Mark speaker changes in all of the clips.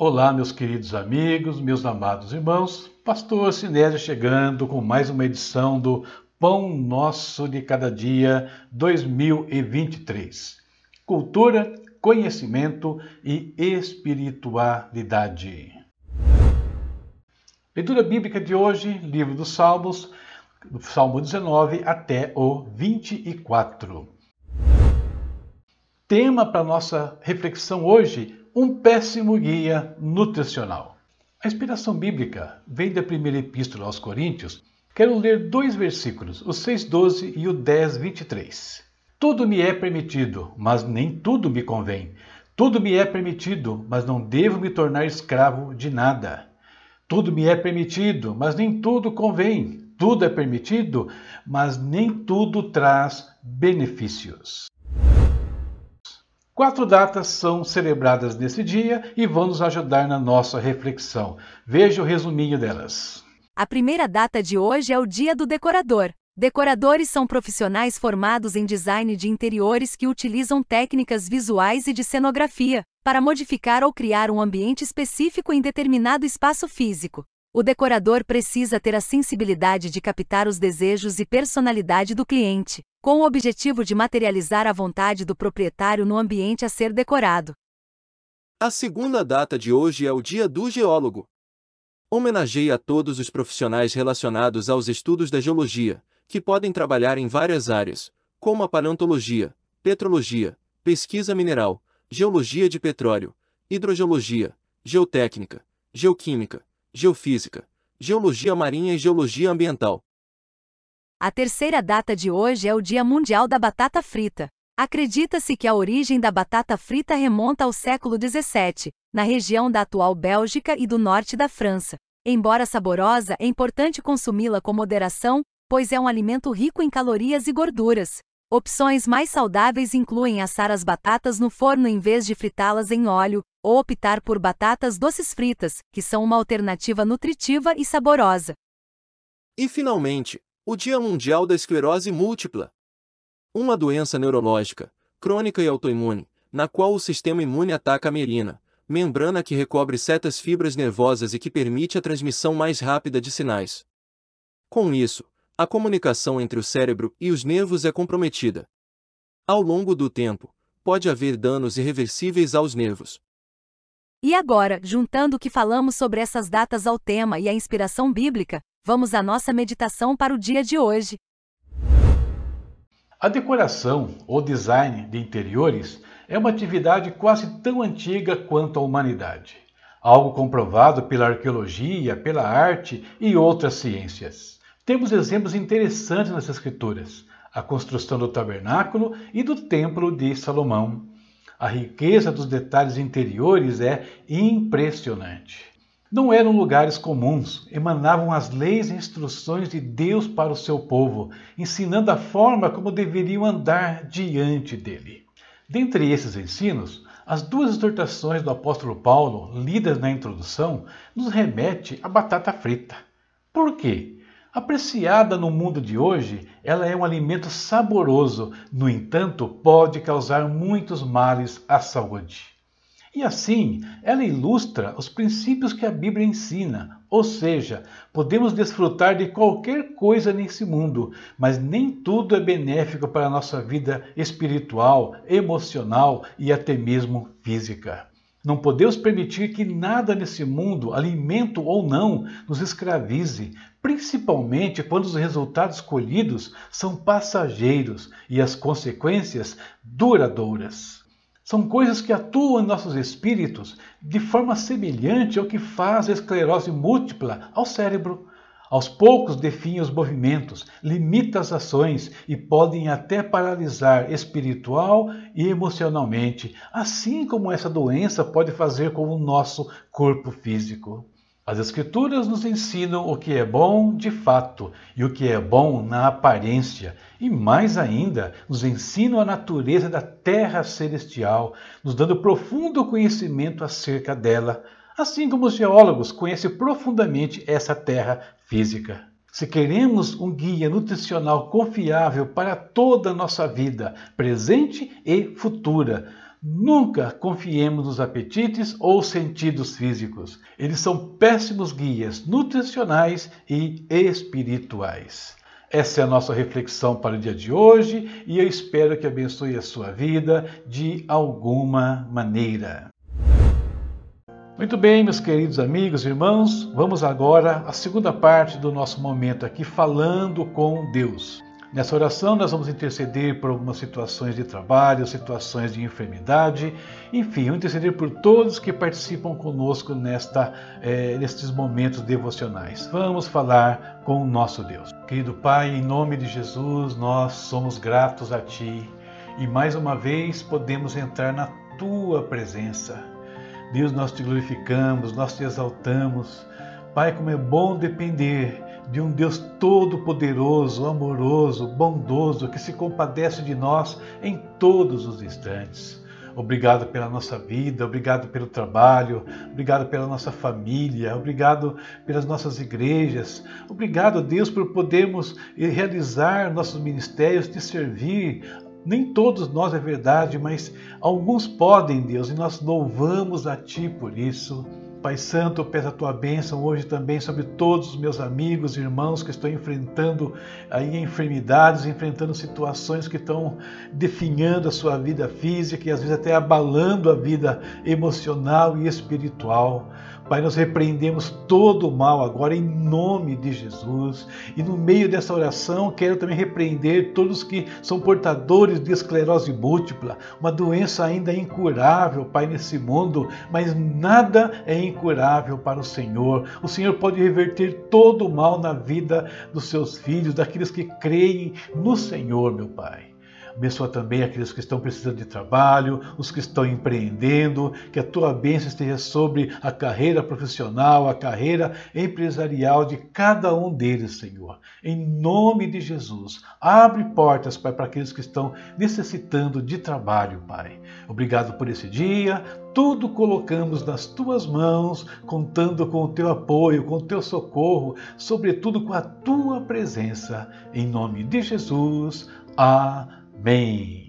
Speaker 1: Olá, meus queridos amigos, meus amados irmãos, Pastor Sinésio chegando com mais uma edição do Pão Nosso de Cada Dia 2023. Cultura, conhecimento e espiritualidade. Leitura bíblica de hoje, livro dos Salmos, do Salmo 19 até o 24. Tema para nossa reflexão hoje: um péssimo guia nutricional. A inspiração bíblica vem da primeira epístola aos Coríntios. Quero ler dois versículos, o 6,12 e o 10,23. Tudo me é permitido, mas nem tudo me convém. Tudo me é permitido, mas não devo me tornar escravo de nada. Tudo me é permitido, mas nem tudo convém. Tudo é permitido, mas nem tudo traz benefícios. Quatro datas são celebradas nesse dia e vão nos ajudar na nossa reflexão. Veja o resuminho delas.
Speaker 2: A primeira data de hoje é o Dia do Decorador. Decoradores são profissionais formados em design de interiores que utilizam técnicas visuais e de cenografia para modificar ou criar um ambiente específico em determinado espaço físico. O decorador precisa ter a sensibilidade de captar os desejos e personalidade do cliente, com o objetivo de materializar a vontade do proprietário no ambiente a ser decorado.
Speaker 3: A segunda data de hoje é o Dia do Geólogo. Homenageia a todos os profissionais relacionados aos estudos da geologia, que podem trabalhar em várias áreas, como a paleontologia, petrologia, pesquisa mineral, geologia de petróleo, hidrogeologia, geotécnica, geoquímica, geofísica, geologia marinha e geologia ambiental.
Speaker 2: A terceira data de hoje é o Dia Mundial da Batata Frita. Acredita-se que a origem da batata frita remonta ao século XVII, na região da atual Bélgica e do norte da França. Embora saborosa, é importante consumi-la com moderação, pois é um alimento rico em calorias e gorduras. Opções mais saudáveis incluem assar as batatas no forno em vez de fritá-las em óleo, ou optar por batatas doces fritas, que são uma alternativa nutritiva e saborosa.
Speaker 3: E finalmente, o Dia Mundial da Esclerose Múltipla. Uma doença neurológica, crônica e autoimune, na qual o sistema imune ataca a merina, membrana que recobre certas fibras nervosas e que permite a transmissão mais rápida de sinais. Com isso, a comunicação entre o cérebro e os nervos é comprometida. Ao longo do tempo, pode haver danos irreversíveis aos nervos.
Speaker 2: E agora, juntando o que falamos sobre essas datas ao tema e a inspiração bíblica, Vamos à nossa meditação para o dia de hoje.
Speaker 1: A decoração ou design de interiores é uma atividade quase tão antiga quanto a humanidade. Algo comprovado pela arqueologia, pela arte e outras ciências. Temos exemplos interessantes nas escrituras: a construção do tabernáculo e do templo de Salomão. A riqueza dos detalhes interiores é impressionante. Não eram lugares comuns, emanavam as leis e instruções de Deus para o seu povo, ensinando a forma como deveriam andar diante dele. Dentre esses ensinos, as duas exortações do apóstolo Paulo, lidas na introdução, nos remete à batata frita. Por quê? Apreciada no mundo de hoje, ela é um alimento saboroso, no entanto, pode causar muitos males à saúde. E assim, ela ilustra os princípios que a Bíblia ensina, ou seja, podemos desfrutar de qualquer coisa nesse mundo, mas nem tudo é benéfico para a nossa vida espiritual, emocional e até mesmo física. Não podemos permitir que nada nesse mundo, alimento ou não, nos escravize, principalmente quando os resultados colhidos são passageiros e as consequências duradouras. São coisas que atuam em nossos espíritos de forma semelhante ao que faz a esclerose múltipla ao cérebro. Aos poucos definem os movimentos, limita as ações e podem até paralisar espiritual e emocionalmente, assim como essa doença pode fazer com o nosso corpo físico. As Escrituras nos ensinam o que é bom de fato e o que é bom na aparência, e mais ainda, nos ensinam a natureza da terra celestial, nos dando profundo conhecimento acerca dela, assim como os geólogos conhecem profundamente essa terra física. Se queremos um guia nutricional confiável para toda a nossa vida, presente e futura, Nunca confiemos nos apetites ou sentidos físicos. Eles são péssimos guias nutricionais e espirituais. Essa é a nossa reflexão para o dia de hoje e eu espero que abençoe a sua vida de alguma maneira. Muito bem, meus queridos amigos e irmãos, vamos agora à segunda parte do nosso momento aqui falando com Deus. Nessa oração, nós vamos interceder por algumas situações de trabalho, situações de enfermidade, enfim, vamos interceder por todos que participam conosco nesta, é, nestes momentos devocionais. Vamos falar com o nosso Deus. Querido Pai, em nome de Jesus, nós somos gratos a Ti e mais uma vez podemos entrar na Tua presença Deus, nós te glorificamos, nós te exaltamos. Pai, como é bom depender de um Deus todo-poderoso, amoroso, bondoso, que se compadece de nós em todos os instantes. Obrigado pela nossa vida, obrigado pelo trabalho, obrigado pela nossa família, obrigado pelas nossas igrejas, obrigado, Deus, por podermos realizar nossos ministérios, te servir nem todos nós é verdade, mas alguns podem, Deus, e nós louvamos a Ti por isso. Pai Santo, eu peço a tua bênção hoje também sobre todos os meus amigos e irmãos que estão enfrentando aí enfermidades, enfrentando situações que estão definhando a sua vida física e às vezes até abalando a vida emocional e espiritual. Pai, nós repreendemos todo o mal agora em nome de Jesus. E no meio dessa oração, quero também repreender todos que são portadores de esclerose múltipla, uma doença ainda incurável, Pai, nesse mundo, mas nada é incurável para o Senhor. O Senhor pode reverter todo o mal na vida dos seus filhos, daqueles que creem no Senhor, meu Pai. Abençoa também aqueles que estão precisando de trabalho, os que estão empreendendo, que a tua bênção esteja sobre a carreira profissional, a carreira empresarial de cada um deles, Senhor. Em nome de Jesus, abre portas, Pai, para aqueles que estão necessitando de trabalho, Pai. Obrigado por esse dia. Tudo colocamos nas tuas mãos, contando com o teu apoio, com o teu socorro, sobretudo com a tua presença. Em nome de Jesus. Amém. Amém.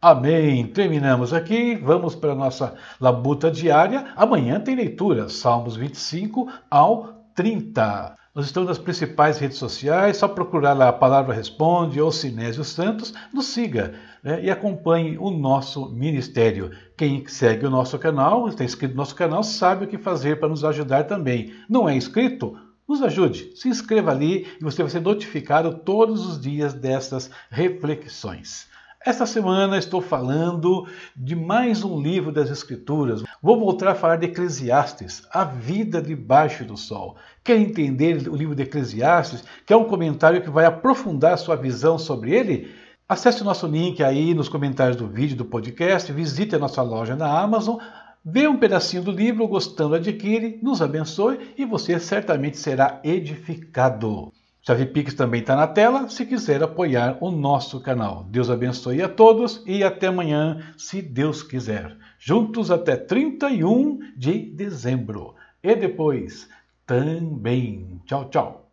Speaker 1: Amém. Terminamos aqui. Vamos para a nossa labuta diária. Amanhã tem leitura, Salmos 25 ao 30. Nós estamos nas principais redes sociais, só procurar lá a Palavra Responde ou Sinésio Santos, nos siga né, e acompanhe o nosso ministério. Quem segue o nosso canal, está inscrito no nosso canal, sabe o que fazer para nos ajudar também. Não é inscrito? Nos ajude, se inscreva ali e você vai ser notificado todos os dias dessas reflexões. Esta semana estou falando de mais um livro das Escrituras. Vou voltar a falar de Eclesiastes, a vida debaixo do sol. Quer entender o livro de Eclesiastes? Quer um comentário que vai aprofundar sua visão sobre ele? Acesse o nosso link aí nos comentários do vídeo do podcast, visite a nossa loja na Amazon, Vê um pedacinho do livro, gostando, adquire, nos abençoe e você certamente será edificado. Chave Pix também está na tela se quiser apoiar o nosso canal. Deus abençoe a todos e até amanhã, se Deus quiser. Juntos até 31 de dezembro. E depois também. Tchau, tchau.